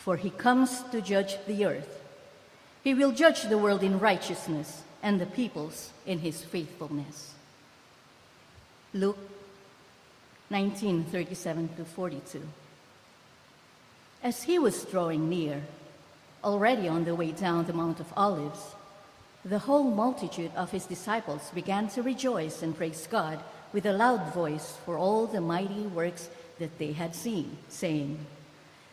For he comes to judge the earth. He will judge the world in righteousness and the peoples in his faithfulness. Luke 19:37 to 42. As he was drawing near, already on the way down the Mount of Olives, the whole multitude of his disciples began to rejoice and praise God with a loud voice for all the mighty works that they had seen, saying,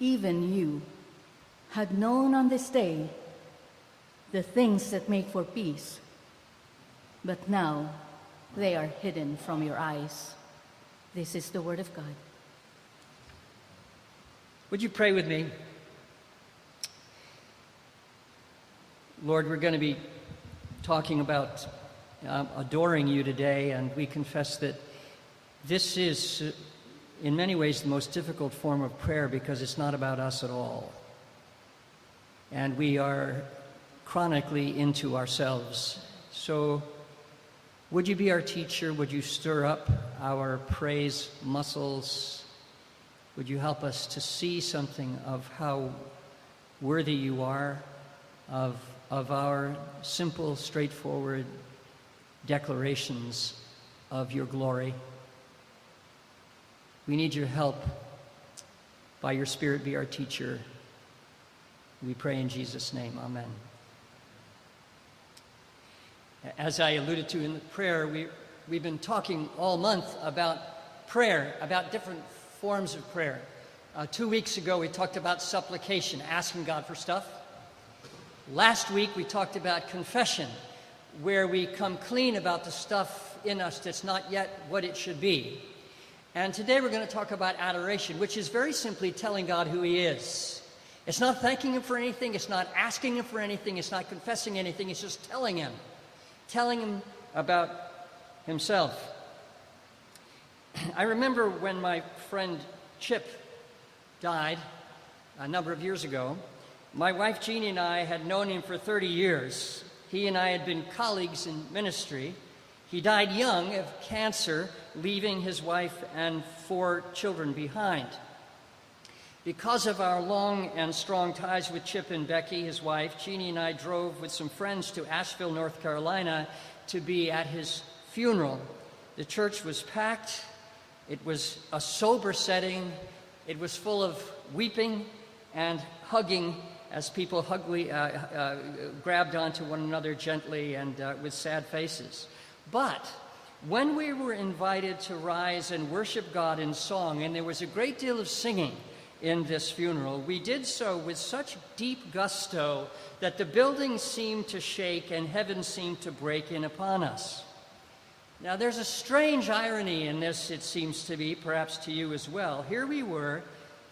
even you, had known on this day the things that make for peace, but now they are hidden from your eyes. This is the word of God. Would you pray with me? Lord, we're going to be talking about um, adoring you today, and we confess that this is, in many ways, the most difficult form of prayer because it's not about us at all. And we are chronically into ourselves. So, would you be our teacher? Would you stir up our praise muscles? Would you help us to see something of how worthy you are of, of our simple, straightforward declarations of your glory? We need your help. By your Spirit, be our teacher. We pray in Jesus' name. Amen. As I alluded to in the prayer, we, we've been talking all month about prayer, about different forms of prayer. Uh, two weeks ago, we talked about supplication, asking God for stuff. Last week, we talked about confession, where we come clean about the stuff in us that's not yet what it should be. And today, we're going to talk about adoration, which is very simply telling God who He is. It's not thanking Him for anything, it's not asking Him for anything, it's not confessing anything, it's just telling Him telling him about himself. I remember when my friend Chip died a number of years ago. My wife Jeannie and I had known him for 30 years. He and I had been colleagues in ministry. He died young of cancer, leaving his wife and four children behind. Because of our long and strong ties with Chip and Becky, his wife, Jeannie and I drove with some friends to Asheville, North Carolina to be at his funeral. The church was packed, it was a sober setting, it was full of weeping and hugging as people hugly, uh, uh, grabbed onto one another gently and uh, with sad faces. But when we were invited to rise and worship God in song, and there was a great deal of singing, in this funeral, we did so with such deep gusto that the building seemed to shake and heaven seemed to break in upon us. Now, there's a strange irony in this, it seems to be, perhaps to you as well. Here we were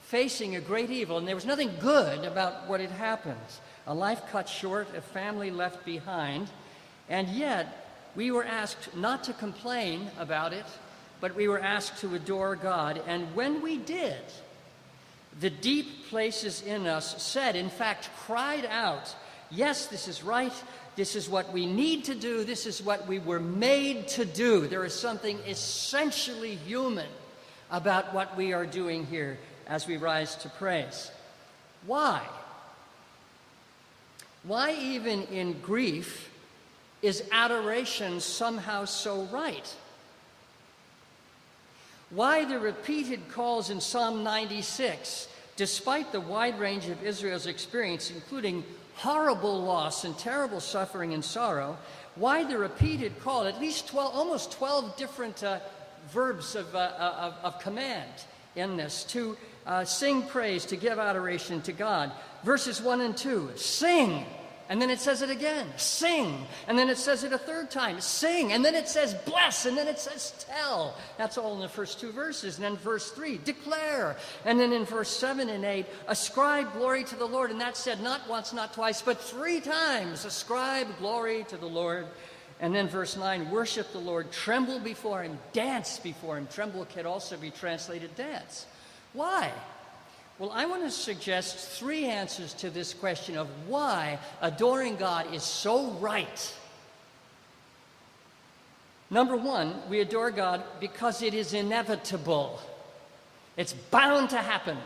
facing a great evil, and there was nothing good about what had happened a life cut short, a family left behind, and yet we were asked not to complain about it, but we were asked to adore God. And when we did, the deep places in us said, in fact, cried out, Yes, this is right. This is what we need to do. This is what we were made to do. There is something essentially human about what we are doing here as we rise to praise. Why? Why, even in grief, is adoration somehow so right? Why the repeated calls in Psalm 96, despite the wide range of Israel's experience, including horrible loss and terrible suffering and sorrow, why the repeated call, at least 12, almost 12 different uh, verbs of, uh, of, of, command in this, to uh, sing praise, to give adoration to God. Verses 1 and 2 sing and then it says it again, sing. And then it says it a third time, sing. And then it says bless. And then it says tell. That's all in the first two verses. And then verse three, declare. And then in verse seven and eight, ascribe glory to the Lord. And that said not once, not twice, but three times, ascribe glory to the Lord. And then verse 9, worship the Lord, tremble before him, dance before him. Tremble can also be translated dance. Why? Well, I want to suggest three answers to this question of why adoring God is so right. Number one, we adore God because it is inevitable. It's bound to happen.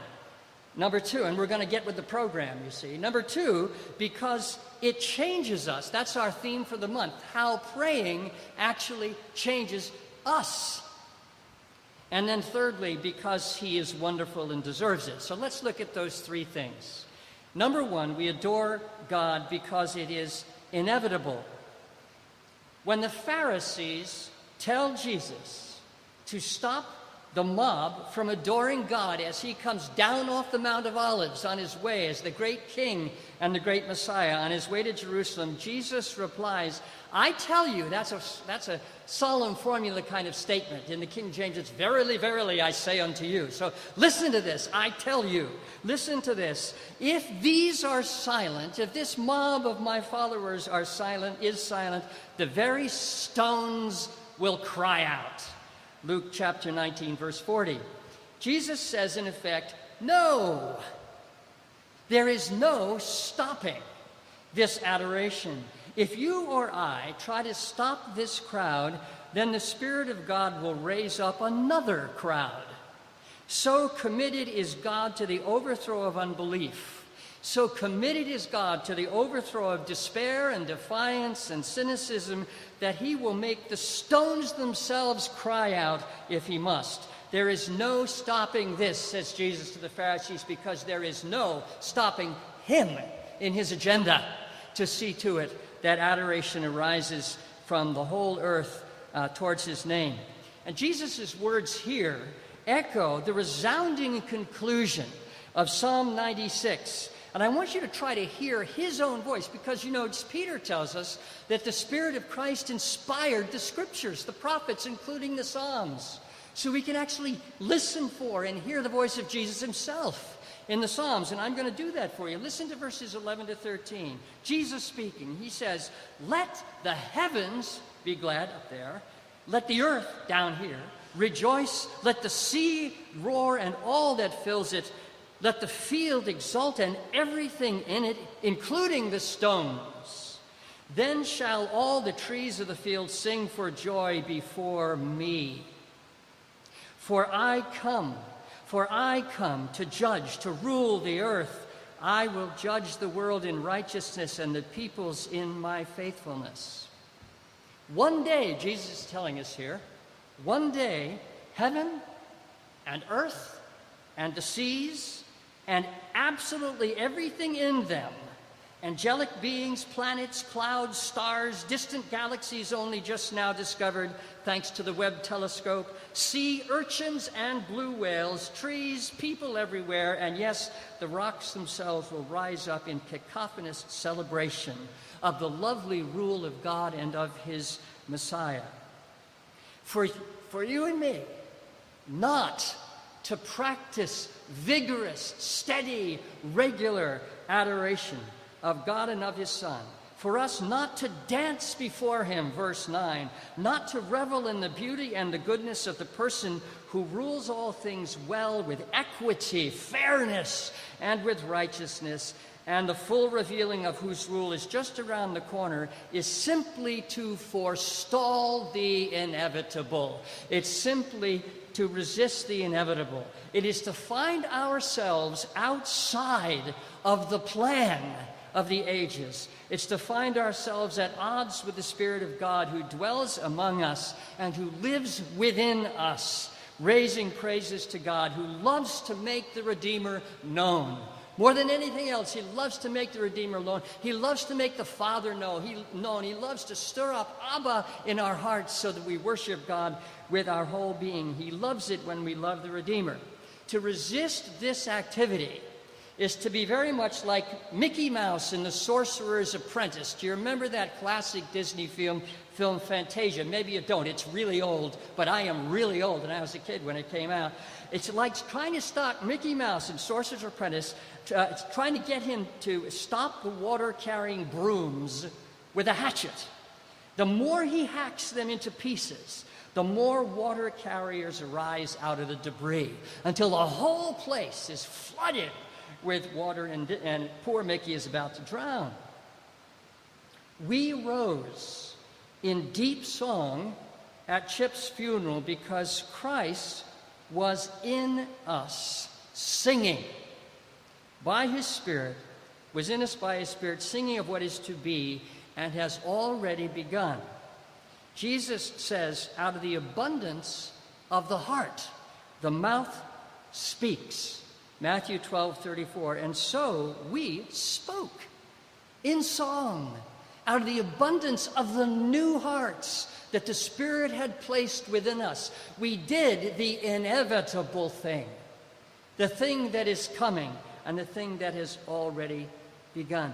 Number two, and we're going to get with the program, you see. Number two, because it changes us. That's our theme for the month how praying actually changes us. And then, thirdly, because he is wonderful and deserves it. So let's look at those three things. Number one, we adore God because it is inevitable. When the Pharisees tell Jesus to stop the mob from adoring God as he comes down off the Mount of Olives on his way as the great king and the great Messiah on his way to Jerusalem, Jesus replies, I tell you, that's a, that's a solemn formula kind of statement. In the King James, it's verily, verily, I say unto you. So listen to this. I tell you, listen to this. If these are silent, if this mob of my followers are silent, is silent, the very stones will cry out. Luke chapter 19, verse 40. Jesus says, in effect, no. There is no stopping this adoration. If you or I try to stop this crowd, then the Spirit of God will raise up another crowd. So committed is God to the overthrow of unbelief. So committed is God to the overthrow of despair and defiance and cynicism that he will make the stones themselves cry out if he must. There is no stopping this, says Jesus to the Pharisees, because there is no stopping him in his agenda to see to it that adoration arises from the whole earth uh, towards his name. And Jesus' words here echo the resounding conclusion of Psalm 96. And I want you to try to hear his own voice because you know, Peter tells us that the Spirit of Christ inspired the scriptures, the prophets, including the Psalms. So we can actually listen for and hear the voice of Jesus himself in the Psalms, and I'm going to do that for you. Listen to verses 11 to 13. Jesus speaking, he says, Let the heavens be glad up there, let the earth down here rejoice, let the sea roar and all that fills it, let the field exult and everything in it, including the stones. Then shall all the trees of the field sing for joy before me. For I come for I come to judge, to rule the earth. I will judge the world in righteousness and the peoples in my faithfulness. One day, Jesus is telling us here, one day, heaven and earth and the seas and absolutely everything in them Angelic beings, planets, clouds, stars, distant galaxies only just now discovered thanks to the Webb telescope, sea urchins and blue whales, trees, people everywhere, and yes, the rocks themselves will rise up in cacophonous celebration of the lovely rule of God and of his Messiah. For, for you and me, not to practice vigorous, steady, regular adoration of God and of His Son. For us not to dance before Him, verse 9, not to revel in the beauty and the goodness of the person who rules all things well with equity, fairness, and with righteousness, and the full revealing of whose rule is just around the corner, is simply to forestall the inevitable. It's simply to resist the inevitable. It is to find ourselves outside of the plan of the ages. It's to find ourselves at odds with the Spirit of God who dwells among us and who lives within us, raising praises to God, who loves to make the Redeemer known. More than anything else, he loves to make the Redeemer known. He loves to make the Father know. He, known. He loves to stir up Abba in our hearts so that we worship God with our whole being. He loves it when we love the Redeemer. To resist this activity is to be very much like Mickey Mouse in The Sorcerer's Apprentice. Do you remember that classic Disney film, film Fantasia? Maybe you don't. It's really old, but I am really old, and I was a kid when it came out. It's like trying to stop Mickey Mouse in Sorcerer's Apprentice, uh, it's trying to get him to stop the water carrying brooms with a hatchet. The more he hacks them into pieces, the more water carriers arise out of the debris until the whole place is flooded with water, and, and poor Mickey is about to drown. We rose in deep song at Chip's funeral because Christ was in us, singing by his Spirit, was in us by his Spirit, singing of what is to be, and has already begun. Jesus says, out of the abundance of the heart, the mouth speaks. Matthew 12, 34. And so we spoke in song out of the abundance of the new hearts that the Spirit had placed within us. We did the inevitable thing, the thing that is coming, and the thing that has already begun.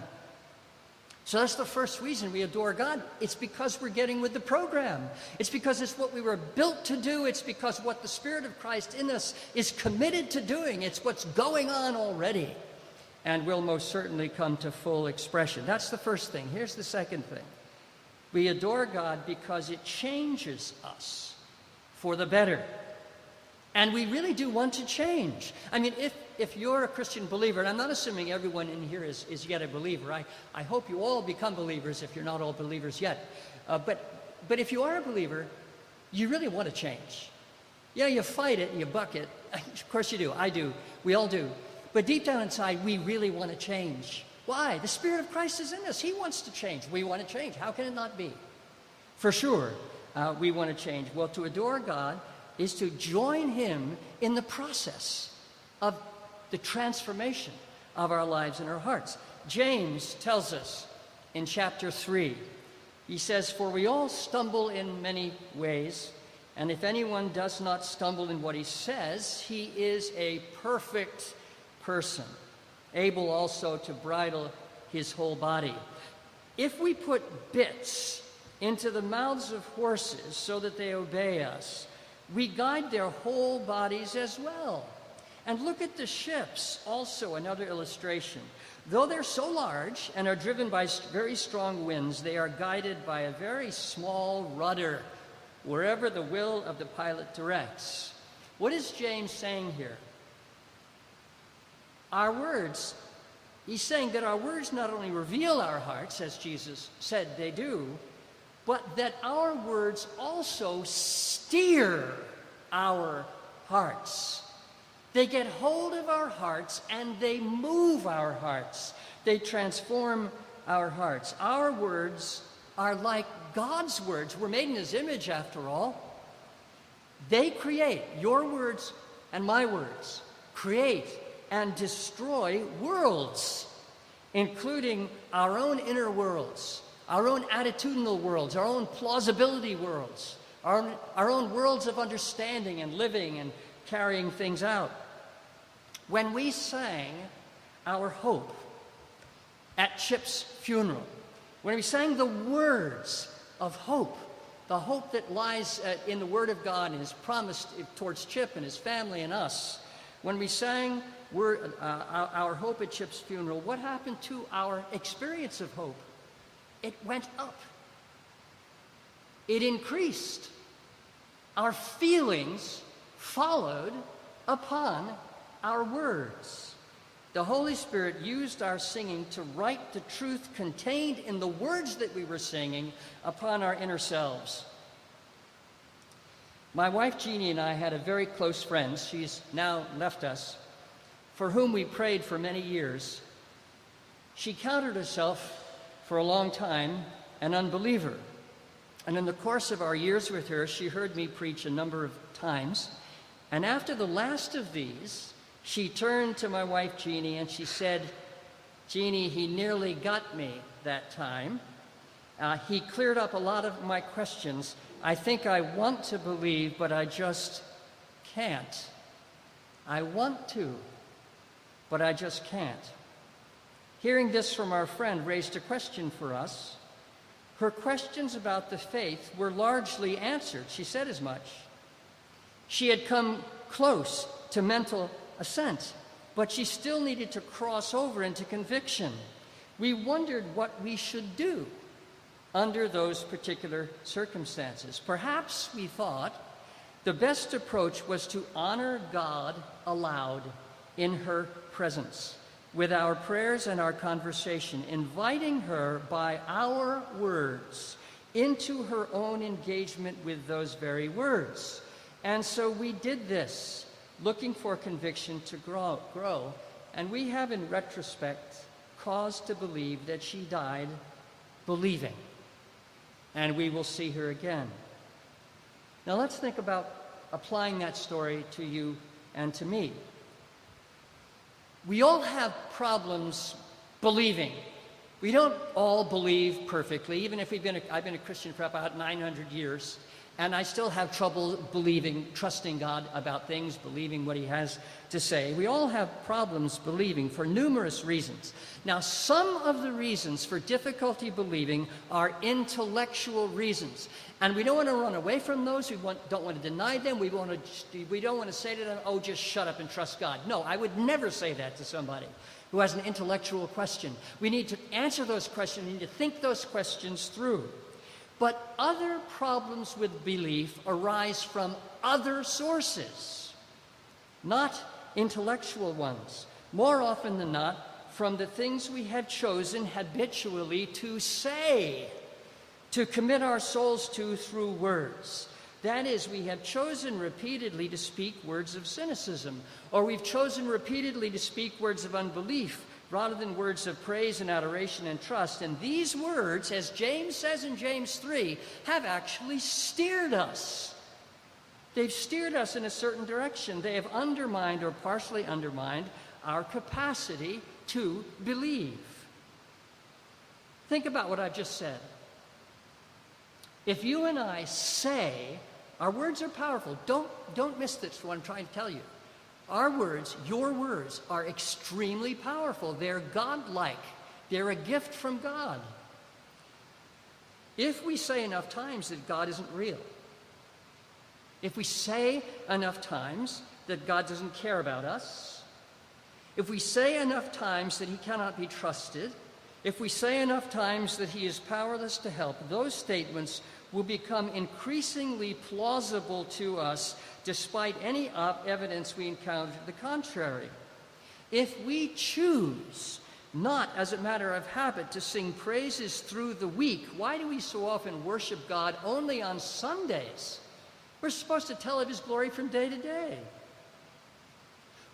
So that's the first reason we adore God. It's because we're getting with the program. It's because it's what we were built to do. It's because what the Spirit of Christ in us is committed to doing. It's what's going on already and will most certainly come to full expression. That's the first thing. Here's the second thing we adore God because it changes us for the better. And we really do want to change. I mean, if, if you're a Christian believer, and I'm not assuming everyone in here is, is yet a believer, I, I hope you all become believers if you're not all believers yet. Uh, but, but if you are a believer, you really want to change. Yeah, you fight it and you buck it. Of course you do. I do. We all do. But deep down inside, we really want to change. Why? The Spirit of Christ is in us. He wants to change. We want to change. How can it not be? For sure, uh, we want to change. Well, to adore God is to join Him in the process of the transformation of our lives and our hearts. James tells us in chapter 3, he says, For we all stumble in many ways, and if anyone does not stumble in what he says, he is a perfect person, able also to bridle his whole body. If we put bits into the mouths of horses so that they obey us, we guide their whole bodies as well. And look at the ships, also another illustration. Though they're so large and are driven by very strong winds, they are guided by a very small rudder wherever the will of the pilot directs. What is James saying here? Our words, he's saying that our words not only reveal our hearts, as Jesus said they do, but that our words also steer our hearts. They get hold of our hearts and they move our hearts. They transform our hearts. Our words are like God's words. We're made in His image, after all. They create, your words and my words, create and destroy worlds. including our own inner worlds, our own attitudinal worlds, our own plausibility worlds, our, own- our own worlds of understanding and living and carrying things out. When we sang our hope at Chip's funeral, when we sang the words of hope, the hope that lies uh, in the Word of God and is promised towards Chip and his family and us, when we sang uh, our hope at Chip's funeral, what happened to our experience of hope? It went up, it increased. Our feelings followed upon our words. The Holy Spirit used our singing to write the truth contained in the words that we were singing upon our inner selves. My wife Jeannie and I had a very close friend, she's now left us, for whom we prayed for many years. She counted herself for a long time an unbeliever. And in the course of our years with her, she heard me preach a number of times. And after the last of these, she turned to my wife Jeannie and she said, Jeannie, he nearly got me that time. Uh, he cleared up a lot of my questions. I think I want to believe, but I just can't. I want to, but I just can't. Hearing this from our friend raised a question for us. Her questions about the faith were largely answered. She said as much. She had come close to mental assent, but she still needed to cross over into conviction. We wondered what we should do under those particular circumstances. Perhaps we thought the best approach was to honor God aloud in her presence with our prayers and our conversation, inviting her by our words into her own engagement with those very words. And so we did this, looking for conviction to grow, grow. And we have, in retrospect, cause to believe that she died believing. And we will see her again. Now let's think about applying that story to you and to me. We all have problems believing. We don't all believe perfectly, even if we've been a, I've been a Christian for about 900 years, and I still have trouble believing, trusting God about things, believing what He has to say. We all have problems believing for numerous reasons. Now, some of the reasons for difficulty believing are intellectual reasons, and we don't want to run away from those. We want, don't want to deny them. We, want to, we don't want to say to them, oh, just shut up and trust God. No, I would never say that to somebody who has an intellectual question. We need to answer those questions, we need to think those questions through. But other problems with belief arise from other sources, not intellectual ones. More often than not, from the things we have chosen habitually to say, to commit our souls to through words. That is, we have chosen repeatedly to speak words of cynicism, or we've chosen repeatedly to speak words of unbelief rather than words of praise and adoration and trust. And these words, as James says in James 3, have actually steered us. They've steered us in a certain direction. They have undermined or partially undermined our capacity to believe. Think about what I've just said. If you and I say, our words are powerful, don't, don't miss this, what I'm trying to tell you. Our words, your words, are extremely powerful. They're godlike, they're a gift from God. If we say enough times that God isn't real, if we say enough times that God doesn't care about us, if we say enough times that He cannot be trusted, if we say enough times that He is powerless to help, those statements will become increasingly plausible to us despite any evidence we encounter to the contrary. If we choose not as a matter of habit to sing praises through the week, why do we so often worship God only on Sundays? We're supposed to tell of His glory from day to day.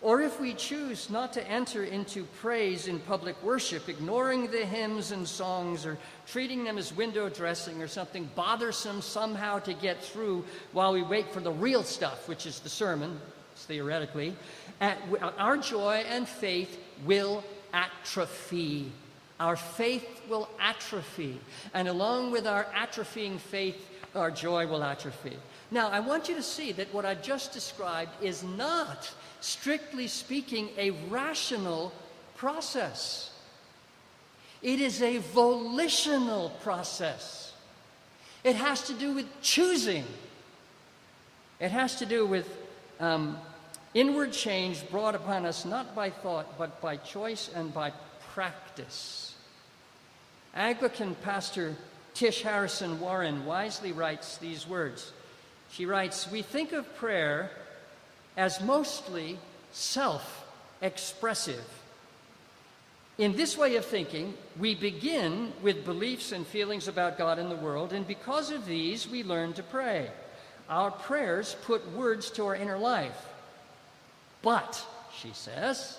Or if we choose not to enter into praise in public worship, ignoring the hymns and songs or treating them as window dressing or something bothersome somehow to get through while we wait for the real stuff, which is the sermon, theoretically, our joy and faith will atrophy our faith will atrophy. And along with our atrophying faith, our joy will atrophy. Now, I want you to see that what I just described is not, strictly speaking, a rational process. It is a volitional process. It has to do with choosing. It has to do with um, inward change brought upon us not by thought, but by choice and by practice. Anglican pastor Tish Harrison Warren wisely writes these words. She writes, We think of prayer as mostly self expressive. In this way of thinking, we begin with beliefs and feelings about God and the world, and because of these, we learn to pray. Our prayers put words to our inner life. But, she says,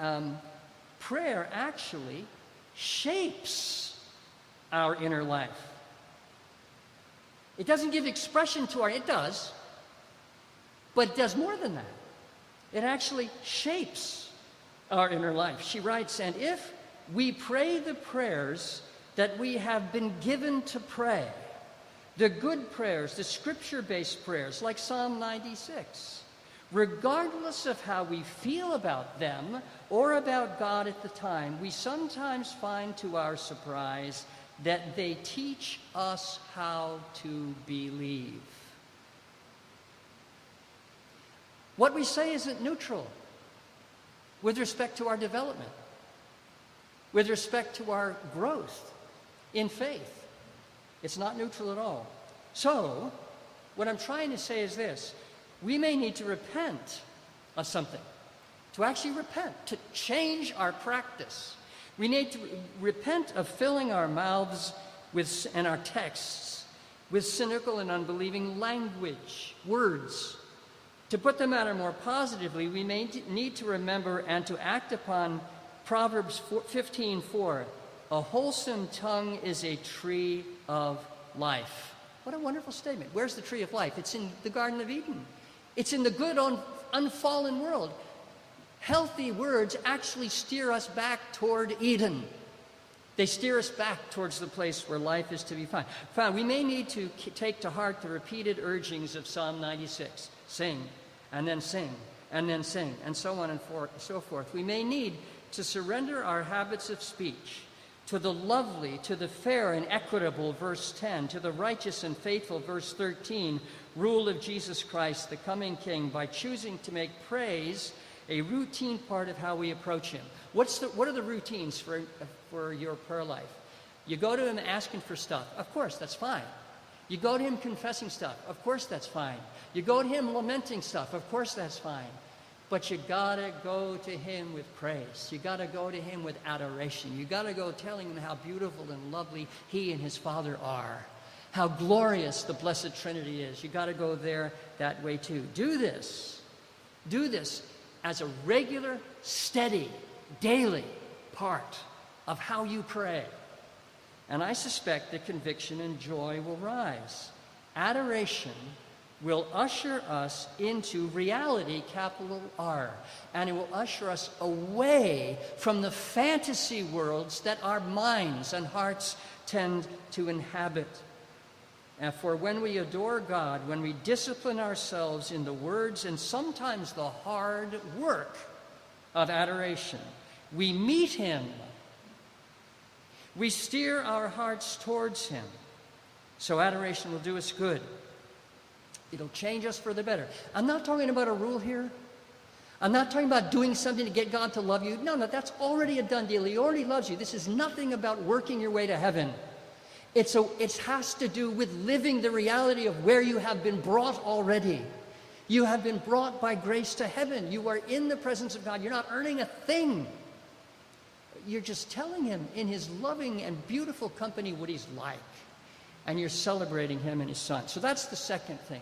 um, prayer actually shapes our inner life. It doesn't give expression to our, it does, but it does more than that. It actually shapes our inner life. She writes, and if we pray the prayers that we have been given to pray, the good prayers, the scripture based prayers like Psalm 96, regardless of how we feel about them or about God at the time, we sometimes find to our surprise that they teach us how to believe. What we say isn't neutral with respect to our development, with respect to our growth in faith. It's not neutral at all. So, what I'm trying to say is this we may need to repent of something, to actually repent, to change our practice. We need to repent of filling our mouths with, and our texts with cynical and unbelieving language, words. To put the matter more positively, we may need to remember and to act upon Proverbs 15:4. A wholesome tongue is a tree of life. What a wonderful statement. Where's the tree of life? It's in the Garden of Eden. It's in the good, unfallen world. Healthy words actually steer us back toward Eden. They steer us back towards the place where life is to be found. We may need to take to heart the repeated urgings of Psalm 96 sing, and then sing, and then sing, and so on and for, so forth. We may need to surrender our habits of speech to the lovely, to the fair and equitable, verse 10, to the righteous and faithful, verse 13, rule of Jesus Christ, the coming King, by choosing to make praise a routine part of how we approach Him. What's the, what are the routines for, for your prayer life? You go to Him asking for stuff. Of course, that's fine. You go to Him confessing stuff. Of course, that's fine. You go to Him lamenting stuff. Of course, that's fine. But you gotta go to Him with praise. You gotta go to Him with adoration. You gotta go telling Him how beautiful and lovely He and His Father are. How glorious the Blessed Trinity is. You gotta go there that way too. Do this. Do this as a regular, steady, daily part of how you pray. And I suspect that conviction and joy will rise. Adoration will usher us into reality, capital R, and it will usher us away from the fantasy worlds that our minds and hearts tend to inhabit. And for when we adore God, when we discipline ourselves in the words and sometimes the hard work of adoration, we meet Him. We steer our hearts towards Him. So adoration will do us good. It'll change us for the better. I'm not talking about a rule here. I'm not talking about doing something to get God to love you. No, no, that's already a done deal. He already loves you. This is nothing about working your way to heaven. It's it has to do with living the reality of where you have been brought already. You have been brought by grace to heaven. You are in the presence of God. You're not earning a thing. You're just telling Him in His loving and beautiful company what He's like. And you're celebrating Him and His Son. So that's the second thing.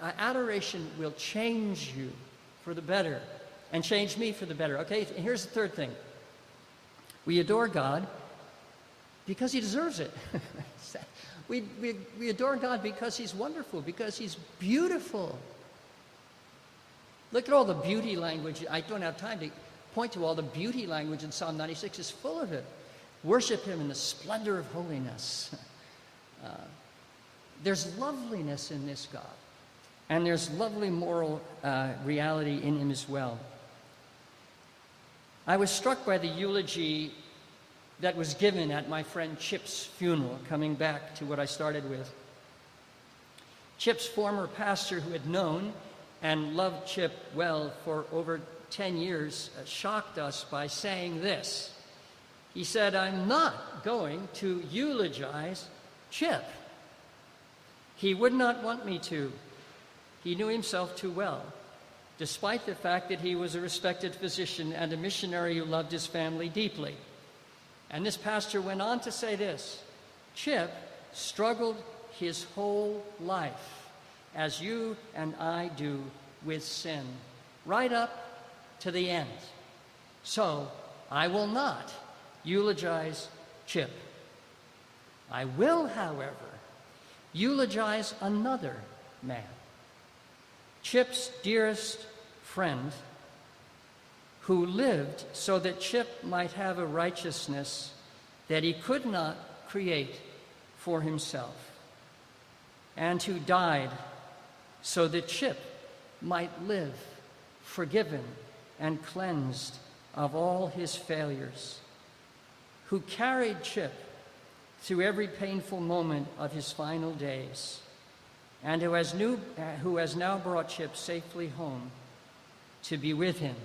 Uh, adoration will change you for the better and change me for the better. Okay, here's the third thing we adore God because he deserves it. we, we, we adore God because he's wonderful, because he's beautiful. Look at all the beauty language. I don't have time to point to all the beauty language in Psalm 96 is full of it. worship Him in the splendor of holiness. Uh, there's loveliness in this God, and there's lovely moral uh, reality in Him as well. I was struck by the eulogy that was given at my friend Chip's funeral, coming back to what I started with. Chip's former pastor, who had known and loved Chip well for over 10 years, uh, shocked us by saying this. He said, I'm not going to eulogize Chip. He would not want me to. He knew himself too well, despite the fact that he was a respected physician and a missionary who loved his family deeply. And this pastor went on to say this Chip struggled his whole life, as you and I do with sin, right up to the end. So I will not eulogize Chip. I will, however, eulogize another man, Chip's dearest friend, who lived so that Chip might have a righteousness that he could not create for himself, and who died so that Chip might live forgiven and cleansed of all his failures, who carried Chip through every painful moment of his final days, and who has, new, who has now brought Chip safely home to be with him.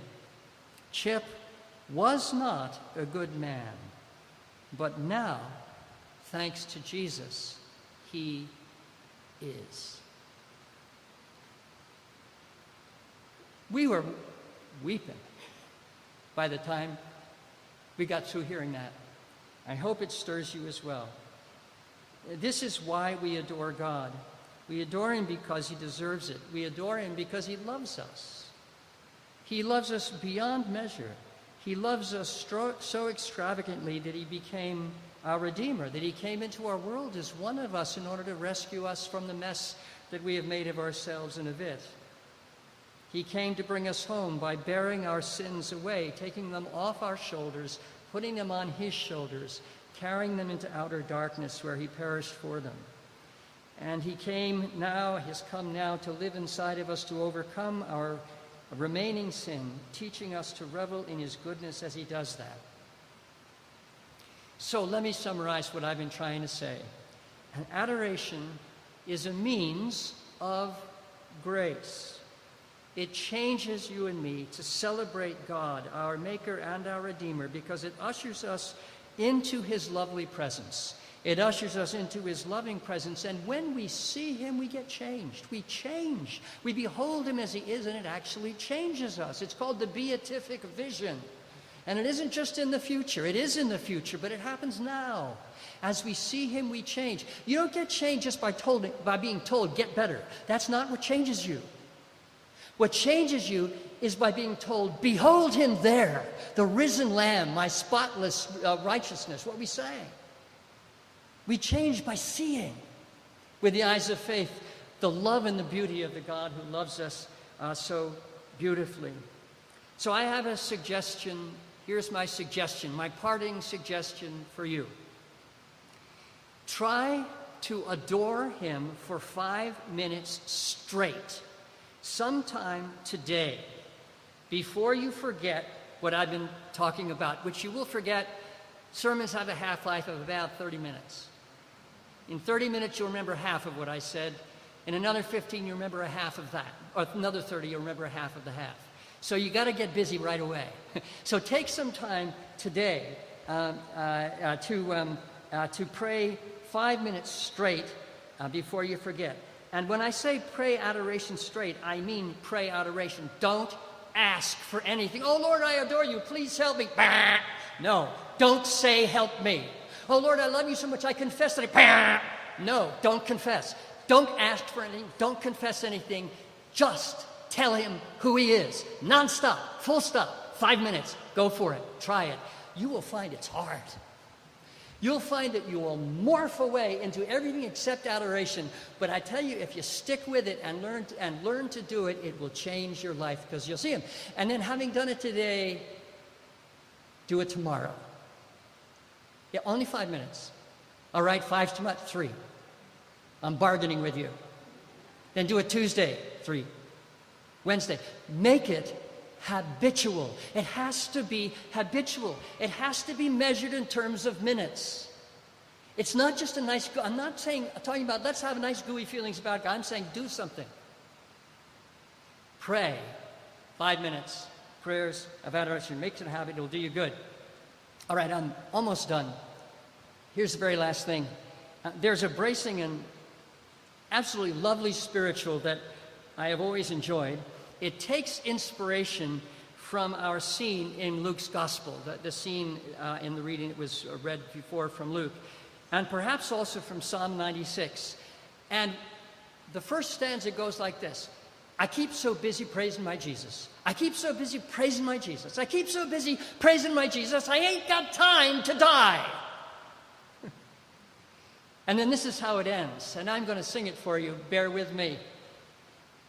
Chip was not a good man, but now, thanks to Jesus, he is. We were weeping by the time we got through hearing that. I hope it stirs you as well. This is why we adore God. We adore Him because He deserves it. We adore Him because He loves us. He loves us beyond measure. He loves us so extravagantly that He became our Redeemer, that He came into our world as one of us in order to rescue us from the mess that we have made of ourselves and of it. He came to bring us home by bearing our sins away, taking them off our shoulders, putting them on His shoulders, carrying them into outer darkness where He perished for them. And He came now, has come now to live inside of us to overcome our remaining sin, teaching us to revel in His goodness as He does that. So let me summarize what I've been trying to say. Adoration is a means of grace. It changes you and me to celebrate God, our Maker and our Redeemer, because it ushers us into His lovely presence. It ushers us into His loving presence, and when we see Him, we get changed. We change. We behold Him as He is, and it actually changes us. It's called the beatific vision. And it isn't just in the future, it is in the future, but it happens now. As we see Him, we change. You don't get changed just by, told, by being told, get better. That's not what changes you. What changes you is by being told, Behold him there, the risen Lamb, my spotless uh, righteousness. What we say? We change by seeing with the eyes of faith the love and the beauty of the God who loves us uh, so beautifully. So I have a suggestion. Here's my suggestion, my parting suggestion for you. Try to adore him for five minutes straight sometime today, before you forget what I've been talking about, which you will forget, sermons have a half life of about 30 minutes. In 30 minutes, you'll remember half of what I said. In another 15, you remember a half of that. Or another 30, you'll remember a half of the half. So you got to get busy right away. so take some time today um, uh, uh, to, um, uh, to pray five minutes straight uh, before you forget. And when I say pray adoration straight, I mean pray adoration. Don't ask for anything. Oh Lord, I adore you. Please help me. No, don't say help me. Oh Lord, I love you so much. I confess that. I... No, don't confess. Don't ask for anything. Don't confess anything. Just tell him who he is. Nonstop, full stop. Five minutes. Go for it. Try it. You will find it's hard you'll find that you will morph away into everything except adoration. But I tell you, if you stick with it and learn to, and learn to do it, it will change your life because you'll see Him. And then, having done it today, do it tomorrow. Yeah, only five minutes. All right, five's too much. Three. I'm bargaining with you. Then do it Tuesday, three. Wednesday. Make it habitual. It has to be habitual. It has to be measured in terms of minutes. It's not just a nice, I'm not saying, I'm talking about let's have nice gooey feelings about God. I'm saying do something. Pray. Five minutes. Prayers of adoration. Makes it a habit. It'll do you good. All right, I'm almost done. Here's the very last thing. Uh, there's a bracing and absolutely lovely spiritual that I have always enjoyed. It takes inspiration from our scene in Luke's gospel, the, the scene uh, in the reading that was read before from Luke, and perhaps also from Psalm 96. And the first stanza goes like this I keep so busy praising my Jesus. I keep so busy praising my Jesus. I keep so busy praising my Jesus, I ain't got time to die. and then this is how it ends, and I'm going to sing it for you. Bear with me.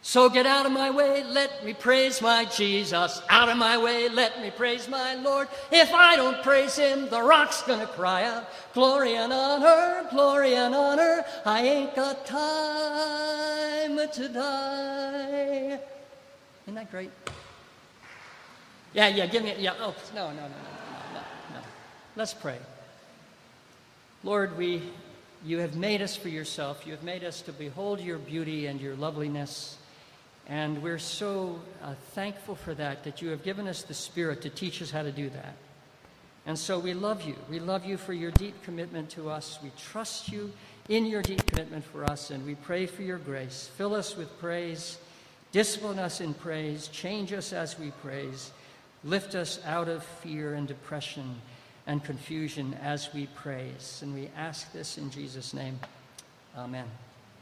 So get out of my way, let me praise my Jesus. Out of my way, let me praise my Lord. If I don't praise him, the rock's gonna cry out, Glory and honor, glory and honor. I ain't got time to die. Isn't that great? Yeah, yeah, give me, it. yeah, oh, no, no, no, no, no, no. Let's pray. Lord, we, you have made us for yourself. You have made us to behold your beauty and your loveliness. And we're so uh, thankful for that, that you have given us the Spirit to teach us how to do that. And so we love you. We love you for your deep commitment to us. We trust you in your deep commitment for us, and we pray for your grace. Fill us with praise, discipline us in praise, change us as we praise, lift us out of fear and depression and confusion as we praise. And we ask this in Jesus' name. Amen.